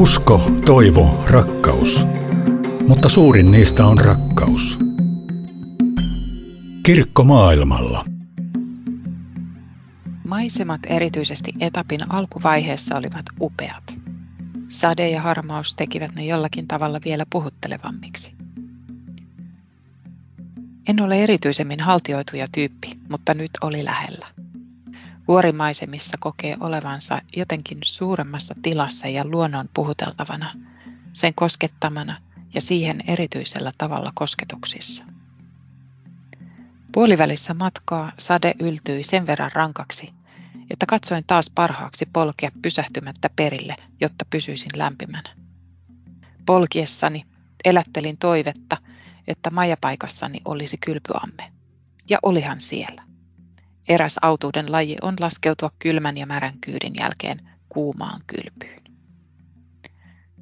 Usko, toivo, rakkaus. Mutta suurin niistä on rakkaus. Kirkko maailmalla. Maisemat erityisesti etapin alkuvaiheessa olivat upeat. Sade ja harmaus tekivät ne jollakin tavalla vielä puhuttelevammiksi. En ole erityisemmin haltioituja tyyppi, mutta nyt oli lähellä. Vuorimaisemissa kokee olevansa jotenkin suuremmassa tilassa ja luonnon puhuteltavana, sen koskettamana ja siihen erityisellä tavalla kosketuksissa. Puolivälissä matkaa sade yltyi sen verran rankaksi, että katsoin taas parhaaksi polkea pysähtymättä perille, jotta pysyisin lämpimänä. Polkiessani elättelin toivetta, että majapaikassani olisi kylpyamme. Ja olihan siellä. Eräs autuuden laji on laskeutua kylmän ja märän kyydin jälkeen kuumaan kylpyyn.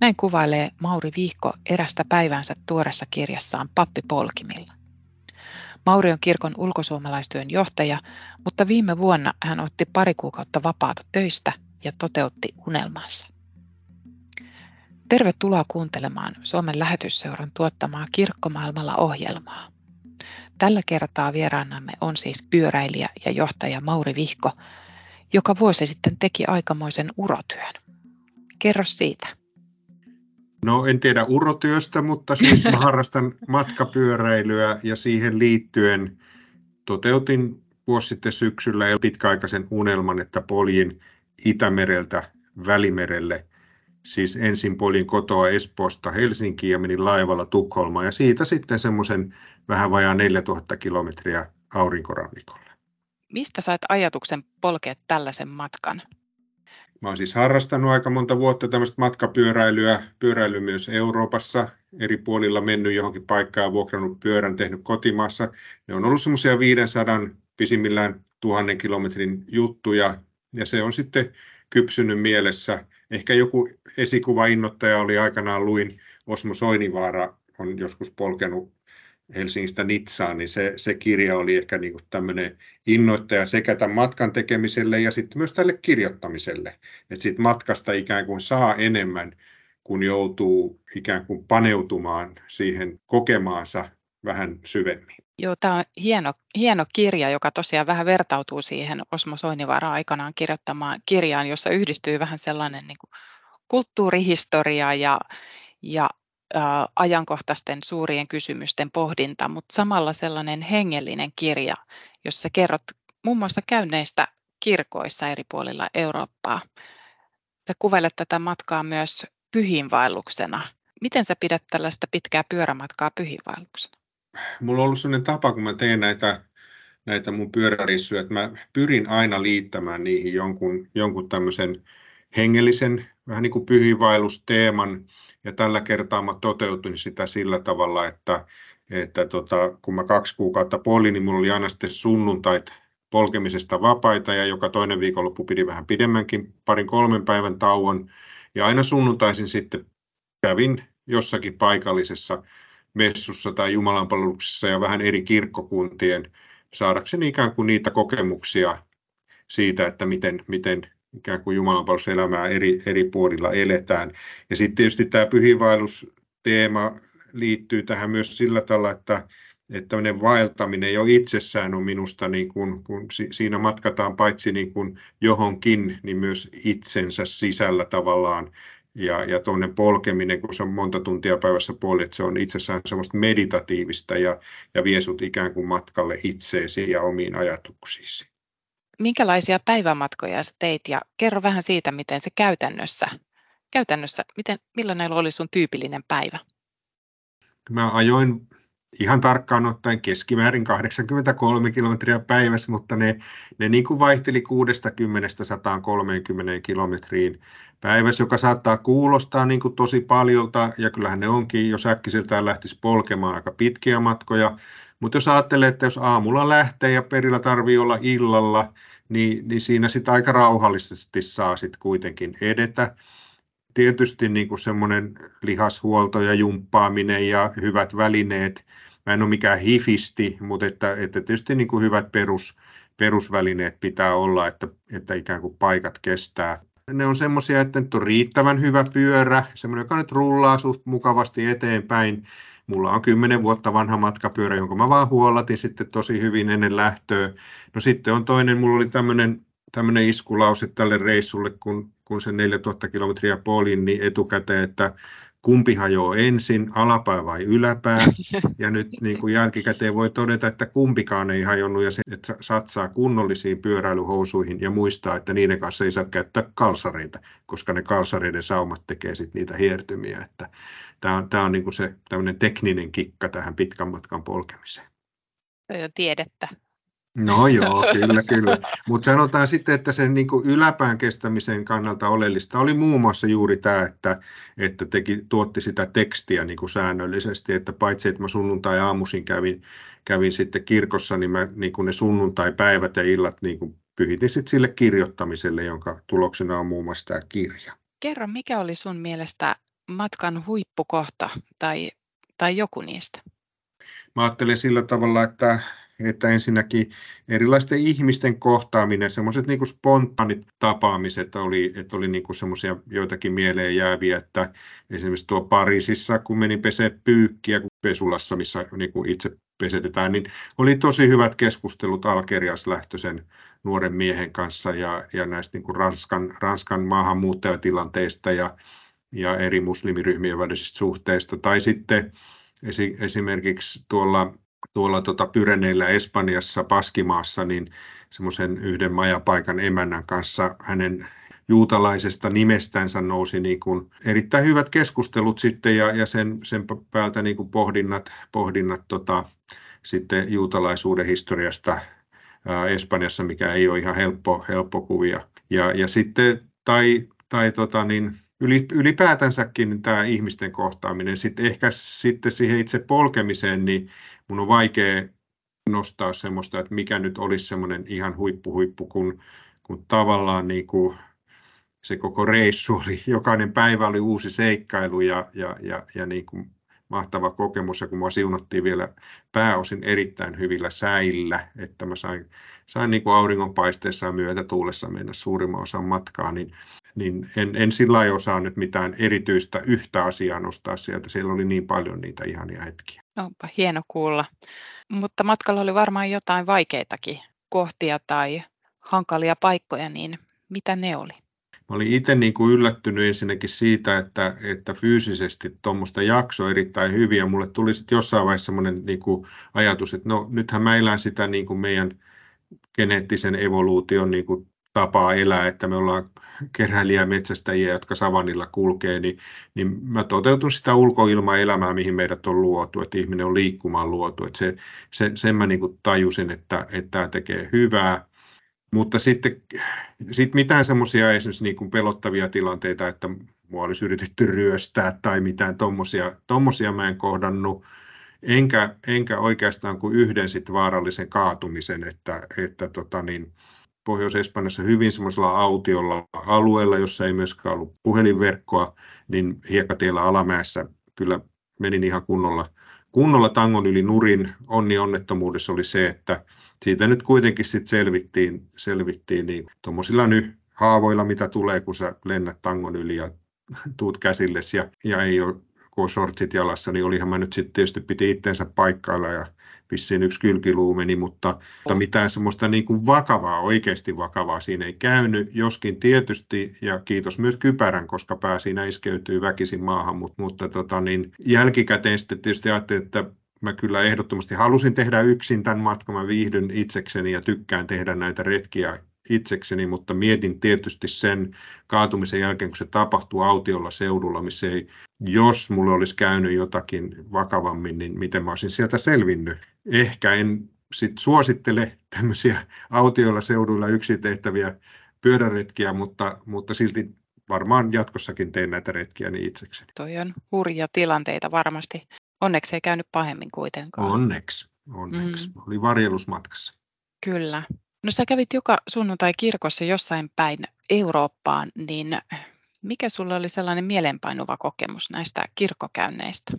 Näin kuvailee Mauri Viikko erästä päivänsä tuoressa kirjassaan Pappi Polkimilla. Mauri on kirkon ulkosuomalaistyön johtaja, mutta viime vuonna hän otti pari kuukautta vapaata töistä ja toteutti unelmansa. Tervetuloa kuuntelemaan Suomen lähetysseuran tuottamaa Kirkkomaailmalla ohjelmaa. Tällä kertaa vieraanamme on siis pyöräilijä ja johtaja Mauri Vihko, joka vuosi sitten teki aikamoisen urotyön. Kerro siitä. No en tiedä urotyöstä, mutta siis mä harrastan matkapyöräilyä ja siihen liittyen toteutin vuosi sitten syksyllä pitkäaikaisen unelman, että poljin Itämereltä Välimerelle. Siis ensin poljin kotoa Espoosta Helsinkiin ja menin laivalla Tukholmaan ja siitä sitten semmoisen vähän vajaa 4000 kilometriä aurinkorannikolle. Mistä sait ajatuksen polkea tällaisen matkan? Mä oon siis harrastanut aika monta vuotta tämmöistä matkapyöräilyä, pyöräily myös Euroopassa, eri puolilla mennyt johonkin paikkaan, vuokrannut pyörän, tehnyt kotimaassa. Ne on ollut semmoisia 500, pisimmillään tuhannen kilometrin juttuja, ja se on sitten kypsynyt mielessä. Ehkä joku esikuva innoittaja oli aikanaan luin, Osmo Soinivaara on joskus polkenut Helsingistä Nitsaan, niin se, se kirja oli ehkä niin kuin tämmöinen innoittaja sekä tämän matkan tekemiselle ja sitten myös tälle kirjoittamiselle. Että siitä matkasta ikään kuin saa enemmän, kun joutuu ikään kuin paneutumaan siihen kokemaansa vähän syvemmin. Joo, tämä on hieno, hieno kirja, joka tosiaan vähän vertautuu siihen Osmo Soinivaara aikanaan kirjoittamaan kirjaan, jossa yhdistyy vähän sellainen niin kuin kulttuurihistoria ja, ja ajankohtaisten suurien kysymysten pohdinta, mutta samalla sellainen hengellinen kirja, jossa kerrot muun muassa käynneistä kirkoissa eri puolilla Eurooppaa. Sä kuvailet tätä matkaa myös pyhiinvaelluksena. Miten sä pidät tällaista pitkää pyörämatkaa pyhiinvaelluksena? Mulla on ollut sellainen tapa, kun mä teen näitä, näitä mun pyörärissuja, että mä pyrin aina liittämään niihin jonkun, jonkun tämmöisen hengellisen, vähän niin kuin pyhiinvaellusteeman, ja tällä kertaa mä toteutin sitä sillä tavalla, että, että tota, kun mä kaksi kuukautta polin, niin mulla oli aina sitten sunnuntait polkemisesta vapaita ja joka toinen viikonloppu pidi vähän pidemmänkin, parin kolmen päivän tauon. Ja aina sunnuntaisin sitten kävin jossakin paikallisessa messussa tai jumalanpalveluksessa ja vähän eri kirkkokuntien saadakseni ikään kuin niitä kokemuksia siitä, että miten, miten ikään kuin jumalanpalveluselämää eri, eri puolilla eletään. Ja sitten tietysti tämä pyhiinvaellusteema liittyy tähän myös sillä tavalla, että, että tämmöinen vaeltaminen jo itsessään on minusta, niin kun, kun siinä matkataan paitsi niin kun johonkin, niin myös itsensä sisällä tavallaan. Ja, ja tuonne polkeminen, kun se on monta tuntia päivässä puoli, että se on itsessään semmoista meditatiivista ja, ja vie sut ikään kuin matkalle itseesi ja omiin ajatuksiisi minkälaisia päivämatkoja sä teit ja kerro vähän siitä, miten se käytännössä, käytännössä miten, millainen oli sun tyypillinen päivä? Mä ajoin ihan tarkkaan ottaen keskimäärin 83 kilometriä päivässä, mutta ne, ne niin kuin vaihteli 60-130 kilometriin päivässä, joka saattaa kuulostaa niin kuin tosi paljolta, ja kyllähän ne onkin, jos äkkiseltään lähtisi polkemaan aika pitkiä matkoja, mutta jos ajattelee, että jos aamulla lähtee ja perillä tarvii olla illalla, niin, niin siinä sitten aika rauhallisesti saa sitten kuitenkin edetä. Tietysti niin kuin semmoinen lihashuolto ja jumppaaminen ja hyvät välineet. Mä en ole mikään hifisti, mutta että, että tietysti niin kuin hyvät perus, perusvälineet pitää olla, että, että ikään kuin paikat kestää. ne on semmoisia, että nyt on riittävän hyvä pyörä, semmoinen, joka nyt rullaa suht mukavasti eteenpäin. Mulla on kymmenen vuotta vanha matkapyörä, jonka mä vaan huollatin sitten tosi hyvin ennen lähtöä. No sitten on toinen, mulla oli tämmöinen, tämmöinen iskulause tälle reissulle, kun, kun se 4000 kilometriä polin, niin etukäteen, että kumpi hajoaa ensin, alapää vai yläpää. Ja nyt niin kuin jälkikäteen voi todeta, että kumpikaan ei hajonnut ja se, että satsaa kunnollisiin pyöräilyhousuihin ja muistaa, että niiden kanssa ei saa käyttää kalsareita, koska ne kalsareiden saumat tekee sitten niitä hiertymiä. Että tämä on, tämä on niin kuin se tämmöinen tekninen kikka tähän pitkän matkan polkemiseen. Se on tiedettä. No joo, kyllä, kyllä. Mutta sanotaan sitten, että sen niin kuin yläpään kestämisen kannalta oleellista oli muun muassa juuri tämä, että, että teki, tuotti sitä tekstiä niin kuin säännöllisesti, että paitsi että mä sunnuntai-aamuisin kävin, kävin sitten kirkossa, niin mä niin kuin ne sunnuntai-päivät ja illat niin kuin pyhitin sitten sille kirjoittamiselle, jonka tuloksena on muun muassa tämä kirja. Kerro, mikä oli sun mielestä matkan huippukohta tai, tai joku niistä? Mä ajattelen sillä tavalla, että että ensinnäkin erilaisten ihmisten kohtaaminen, semmoiset niin spontaanit tapaamiset oli, että oli niin semmoisia joitakin mieleen jääviä, että esimerkiksi tuo Pariisissa, kun menin pesee pyykkiä pesulassa, missä niin kuin itse pesetetään, niin oli tosi hyvät keskustelut Algerias lähtöisen nuoren miehen kanssa ja, ja näistä niin kuin Ranskan, Ranskan maahanmuuttajatilanteista ja, ja eri muslimiryhmien välisistä suhteista. Tai sitten esimerkiksi tuolla tuolla tota Pyreneillä Espanjassa, Paskimaassa, niin semmoisen yhden majapaikan emännän kanssa hänen juutalaisesta nimestänsä nousi niin kuin erittäin hyvät keskustelut sitten ja, ja sen, sen päältä niin kuin pohdinnat, pohdinnat tota, sitten juutalaisuuden historiasta ää, Espanjassa, mikä ei ole ihan helppo, helppo kuvia. Ja, ja sitten, tai, tai tota, niin, ylipäätänsäkin tämä ihmisten kohtaaminen, sitten ehkä sitten siihen itse polkemiseen, niin mun on vaikea nostaa semmoista, että mikä nyt olisi semmoinen ihan huippu-huippu, kun, kun tavallaan niin kuin se koko reissu oli, jokainen päivä oli uusi seikkailu ja, ja, ja, ja niin kuin mahtava kokemus, ja kun mua siunattiin vielä pääosin erittäin hyvillä säillä, että mä sain, sain niin kuin auringonpaisteessa ja myötätuulessa mennä suurimman osan matkaa, niin, niin en, en sillä osaa nyt mitään erityistä yhtä asiaa nostaa sieltä. Siellä oli niin paljon niitä ihania hetkiä. No, onpa hieno kuulla. Mutta matkalla oli varmaan jotain vaikeitakin kohtia tai hankalia paikkoja, niin mitä ne oli? Mä olin itse niin kuin yllättynyt ensinnäkin siitä, että, että fyysisesti tuommoista jakso erittäin hyvin ja mulle tuli sitten jossain vaiheessa semmoinen niin kuin ajatus, että no nythän mä elän sitä niin kuin meidän geneettisen evoluution niin kuin tapaa elää, että me ollaan keräilijä metsästäjiä, jotka savannilla kulkee, niin, niin mä toteutun sitä ulkoilmaelämää, mihin meidät on luotu, että ihminen on liikkumaan luotu. Että se, se, sen mä niin tajusin, että, että tämä tekee hyvää. Mutta sitten sit mitään semmoisia esimerkiksi niin kuin pelottavia tilanteita, että mua olisi yritetty ryöstää tai mitään tommosia, tommosia mä en kohdannut. Enkä, enkä oikeastaan kuin yhden sit vaarallisen kaatumisen, että, että tota niin, Pohjois-Espanjassa hyvin semmoisella autiolla alueella, jossa ei myöskään ollut puhelinverkkoa, niin hiekkatiellä alamäessä kyllä menin ihan kunnolla, kunnolla tangon yli nurin. Onni onnettomuudessa oli se, että siitä nyt kuitenkin sit selvittiin, selvittiin niin tuommoisilla nyt haavoilla, mitä tulee, kun sä lennät tangon yli ja tuut käsilles ja, ja ei ole shortsit jalassa, niin olihan mä nyt sitten tietysti piti itteensä paikkailla ja vissiin yksi kylkiluu meni, mutta, mutta mitään semmoista niin kuin vakavaa, oikeasti vakavaa siinä ei käynyt, joskin tietysti, ja kiitos myös kypärän, koska pää siinä iskeytyy väkisin maahan, mutta, mutta tota, niin jälkikäteen sitten tietysti ajattelin, että mä kyllä ehdottomasti halusin tehdä yksin tämän matkan, mä viihdyn itsekseni ja tykkään tehdä näitä retkiä itsekseni, mutta mietin tietysti sen kaatumisen jälkeen, kun se tapahtuu autiolla seudulla, missä ei, jos mulle olisi käynyt jotakin vakavammin, niin miten mä olisin sieltä selvinnyt. Ehkä en sit suosittele tämmöisiä autioilla seuduilla yksin tehtäviä pyöräretkiä, mutta, mutta silti varmaan jatkossakin teen näitä retkiä niin itsekseni. Toi on hurja tilanteita varmasti. Onneksi ei käynyt pahemmin kuitenkaan. Onneksi, onneksi. Mm. Oli varjelusmatkassa. Kyllä. No sä kävit joka sunnuntai kirkossa jossain päin Eurooppaan, niin mikä sulla oli sellainen mielenpainuva kokemus näistä kirkkokäynneistä?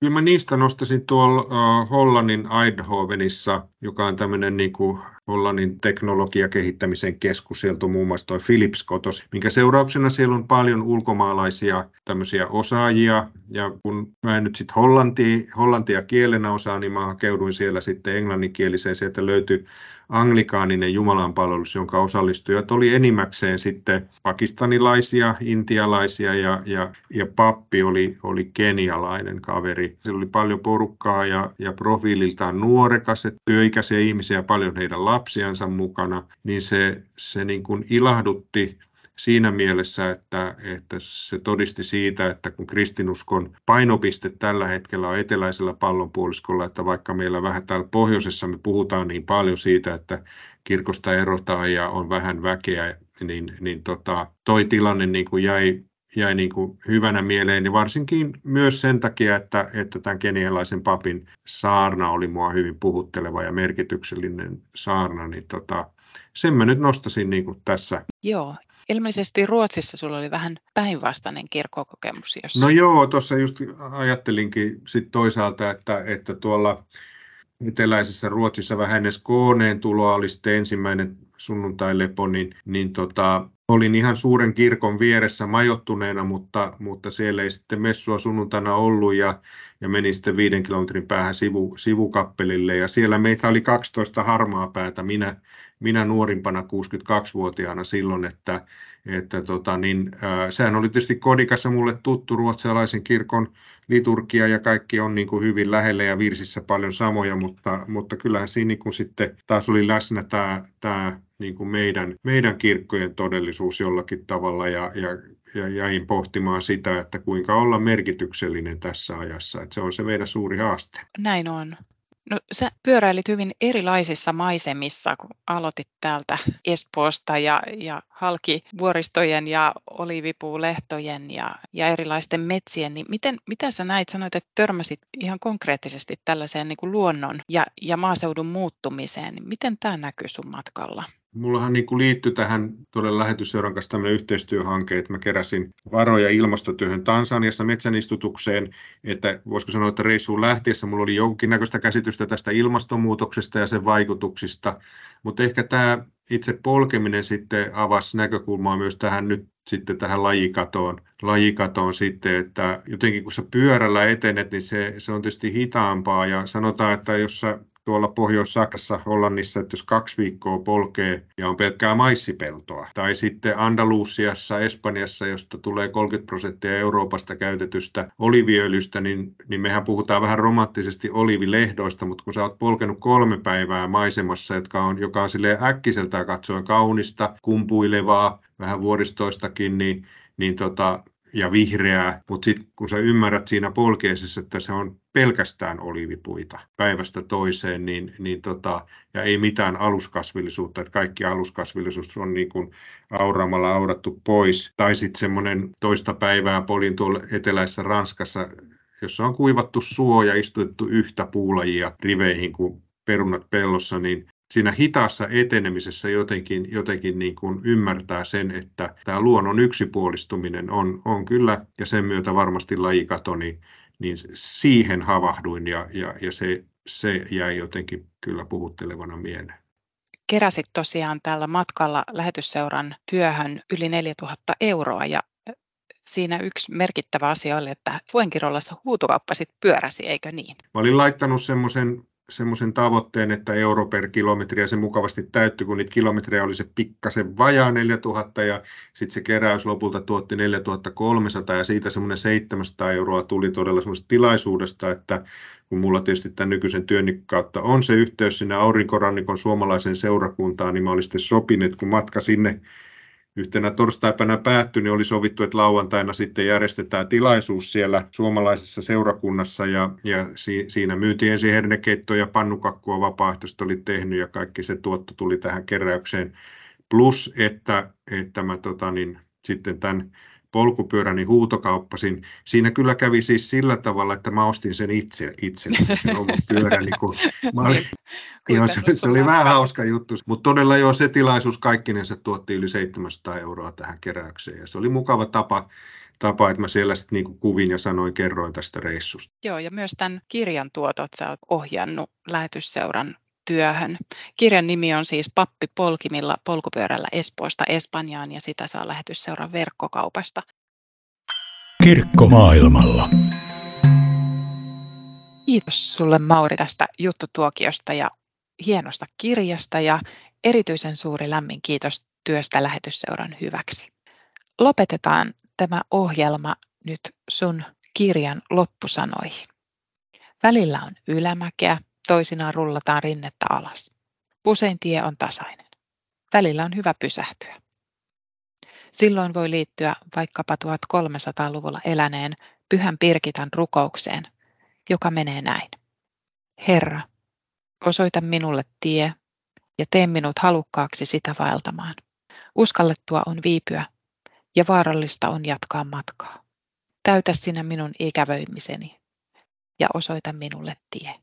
Kyllä mä niistä nostasin tuolla uh, Hollannin Eindhovenissa, joka on tämmöinen niin kuin Hollannin teknologiakehittämisen keskus, sieltä on muun muassa toi Philips kotos, minkä seurauksena siellä on paljon ulkomaalaisia tämmöisiä osaajia, ja kun mä en nyt sitten hollantia, hollantia kielenä osaa, niin mä hakeuduin siellä sitten englanninkieliseen, sieltä löytyi anglikaaninen jumalanpalvelus, jonka osallistujat oli enimmäkseen sitten pakistanilaisia, intialaisia ja, ja, ja pappi oli, oli kenialainen kaveri. Siellä oli paljon porukkaa ja, ja profiililtaan nuorekas, työikäisiä ihmisiä, paljon heidän lapsiansa mukana, niin se, se niin kuin ilahdutti siinä mielessä, että, että se todisti siitä, että kun kristinuskon painopiste tällä hetkellä on eteläisellä pallonpuoliskolla, että vaikka meillä vähän täällä pohjoisessa me puhutaan niin paljon siitä, että kirkosta erotaan ja on vähän väkeä, niin, niin tota, toi tilanne niin kuin jäi jäi niin kuin hyvänä mieleen, niin varsinkin myös sen takia, että, että tämän kenialaisen papin saarna oli mua hyvin puhutteleva ja merkityksellinen saarna, niin tota, sen mä nyt nostasin niin kuin tässä. Joo, Ilmeisesti Ruotsissa sulla oli vähän päinvastainen kirkkokokemus. Jossa... No joo, tuossa just ajattelinkin sit toisaalta, että, että tuolla eteläisessä Ruotsissa vähän ennen Skooneen tuloa oli ensimmäinen sunnuntai-lepo, niin, niin tota, olin ihan suuren kirkon vieressä majottuneena, mutta, mutta siellä ei sitten messua sunnuntaina ollut ja, ja meni sitten viiden kilometrin päähän sivu, sivukappelille ja siellä meitä oli 12 harmaa päätä, minä, minä nuorimpana 62-vuotiaana silloin, että, että tota, niin, äh, sehän oli tietysti kodikassa mulle tuttu ruotsalaisen kirkon liturgia ja kaikki on niin kuin hyvin lähellä ja virsissä paljon samoja, mutta, mutta kyllähän siinä niin kuin sitten taas oli läsnä tämä, tämä niin kuin meidän, meidän kirkkojen todellisuus jollakin tavalla ja, ja, ja jäin pohtimaan sitä, että kuinka olla merkityksellinen tässä ajassa, että se on se meidän suuri haaste. Näin on. No, sä pyöräilit hyvin erilaisissa maisemissa, kun aloitit täältä Espoosta ja, ja halki vuoristojen ja olivipuulehtojen ja, ja erilaisten metsien. Niin miten, mitä sä näit? Sanoit, että törmäsit ihan konkreettisesti tällaiseen niin kuin luonnon ja, ja maaseudun muuttumiseen. Miten tämä näkyy sun matkalla? Mullahan niin kuin liittyi tähän todella lähetysseuran kanssa tämmöinen yhteistyöhanke, että mä keräsin varoja ilmastotyöhön Tansaniassa metsänistutukseen, että voisiko sanoa, että reissuun lähtiessä mulla oli jonkinnäköistä käsitystä tästä ilmastonmuutoksesta ja sen vaikutuksista, mutta ehkä tämä itse polkeminen sitten avasi näkökulmaa myös tähän nyt sitten tähän lajikatoon, lajikatoon sitten, että jotenkin kun sä pyörällä etenet, niin se, se on tietysti hitaampaa. Ja sanotaan, että jos sä tuolla Pohjois-Saksassa, Hollannissa, että jos kaksi viikkoa polkee ja on pelkkää maissipeltoa, tai sitten Andalusiassa, Espanjassa, josta tulee 30 prosenttia Euroopasta käytetystä oliviöljystä, niin, niin mehän puhutaan vähän romanttisesti olivilehdoista, mutta kun sä oot polkenut kolme päivää maisemassa, jotka on, joka on äkkiseltään katsoen kaunista, kumpuilevaa, vähän vuoristoistakin, niin, niin tota, ja vihreää, mutta sitten kun sä ymmärrät siinä polkeisessa, että se on pelkästään olivipuita päivästä toiseen, niin, niin tota, ja ei mitään aluskasvillisuutta, että kaikki aluskasvillisuus on niin kuin auraamalla aurattu pois. Tai sitten semmoinen toista päivää polin tuolla eteläisessä Ranskassa, jossa on kuivattu suo ja istutettu yhtä puulajia riveihin kuin perunat pellossa, niin siinä hitaassa etenemisessä jotenkin, jotenkin niin kuin ymmärtää sen, että tämä luonnon yksipuolistuminen on, on kyllä, ja sen myötä varmasti lajikato, niin, niin siihen havahduin ja, ja, ja se, se jäi jotenkin kyllä puhuttelevana mieleen. Keräsit tosiaan tällä matkalla lähetysseuran työhön yli 4000 euroa ja siinä yksi merkittävä asia oli, että Fuenkirolassa huutokauppa sitten pyöräsi, eikö niin? Mä olin laittanut semmoisen semmoisen tavoitteen, että euro per kilometri ja se mukavasti täyttyi, kun niitä kilometrejä oli se pikkasen vajaa 4000 ja sitten se keräys lopulta tuotti 4300 ja siitä semmoinen 700 euroa tuli todella semmoisesta tilaisuudesta, että kun mulla tietysti tämän nykyisen työn kautta on se yhteys sinne aurinkorannikon suomalaiseen seurakuntaan, niin mä olin sitten sopinut, kun matka sinne yhtenä torstaipäivänä päättyi, niin oli sovittu, että lauantaina sitten järjestetään tilaisuus siellä suomalaisessa seurakunnassa ja, ja si, siinä myytiin ensin hernekeittoa ja pannukakkua vapaaehtoisesti oli tehnyt ja kaikki se tuotto tuli tähän keräykseen. Plus, että, että mä tota, niin, sitten tämän polkupyöräni huutokauppasin. Siinä kyllä kävi siis sillä tavalla, että mä ostin sen itse, itse sen oman pyöräni. Kun mä olin, joo, se, se oli vähän hauska juttu, mutta todella jo se tilaisuus kaikkinensa tuotti yli 700 euroa tähän keräykseen ja se oli mukava tapa tapa, että mä siellä sitten niinku kuvin ja sanoin, kerroin tästä reissusta. Joo, ja myös tämän kirjan tuotot sä oot ohjannut lähetysseuran työhön. Kirjan nimi on siis Pappi polkimilla polkupyörällä Espoosta Espanjaan ja sitä saa lähetysseuran verkkokaupasta. Kirkko maailmalla. Kiitos sulle Mauri tästä juttutuokiosta ja hienosta kirjasta ja erityisen suuri lämmin kiitos työstä lähetysseuran hyväksi. Lopetetaan tämä ohjelma nyt sun kirjan loppusanoihin. Välillä on ylämäkeä, toisinaan rullataan rinnettä alas. Usein tie on tasainen. Välillä on hyvä pysähtyä. Silloin voi liittyä vaikkapa 1300-luvulla eläneen Pyhän Pirkitan rukoukseen, joka menee näin. Herra, osoita minulle tie ja tee minut halukkaaksi sitä vaeltamaan. Uskallettua on viipyä ja vaarallista on jatkaa matkaa. Täytä sinä minun ikävöimiseni ja osoita minulle tie.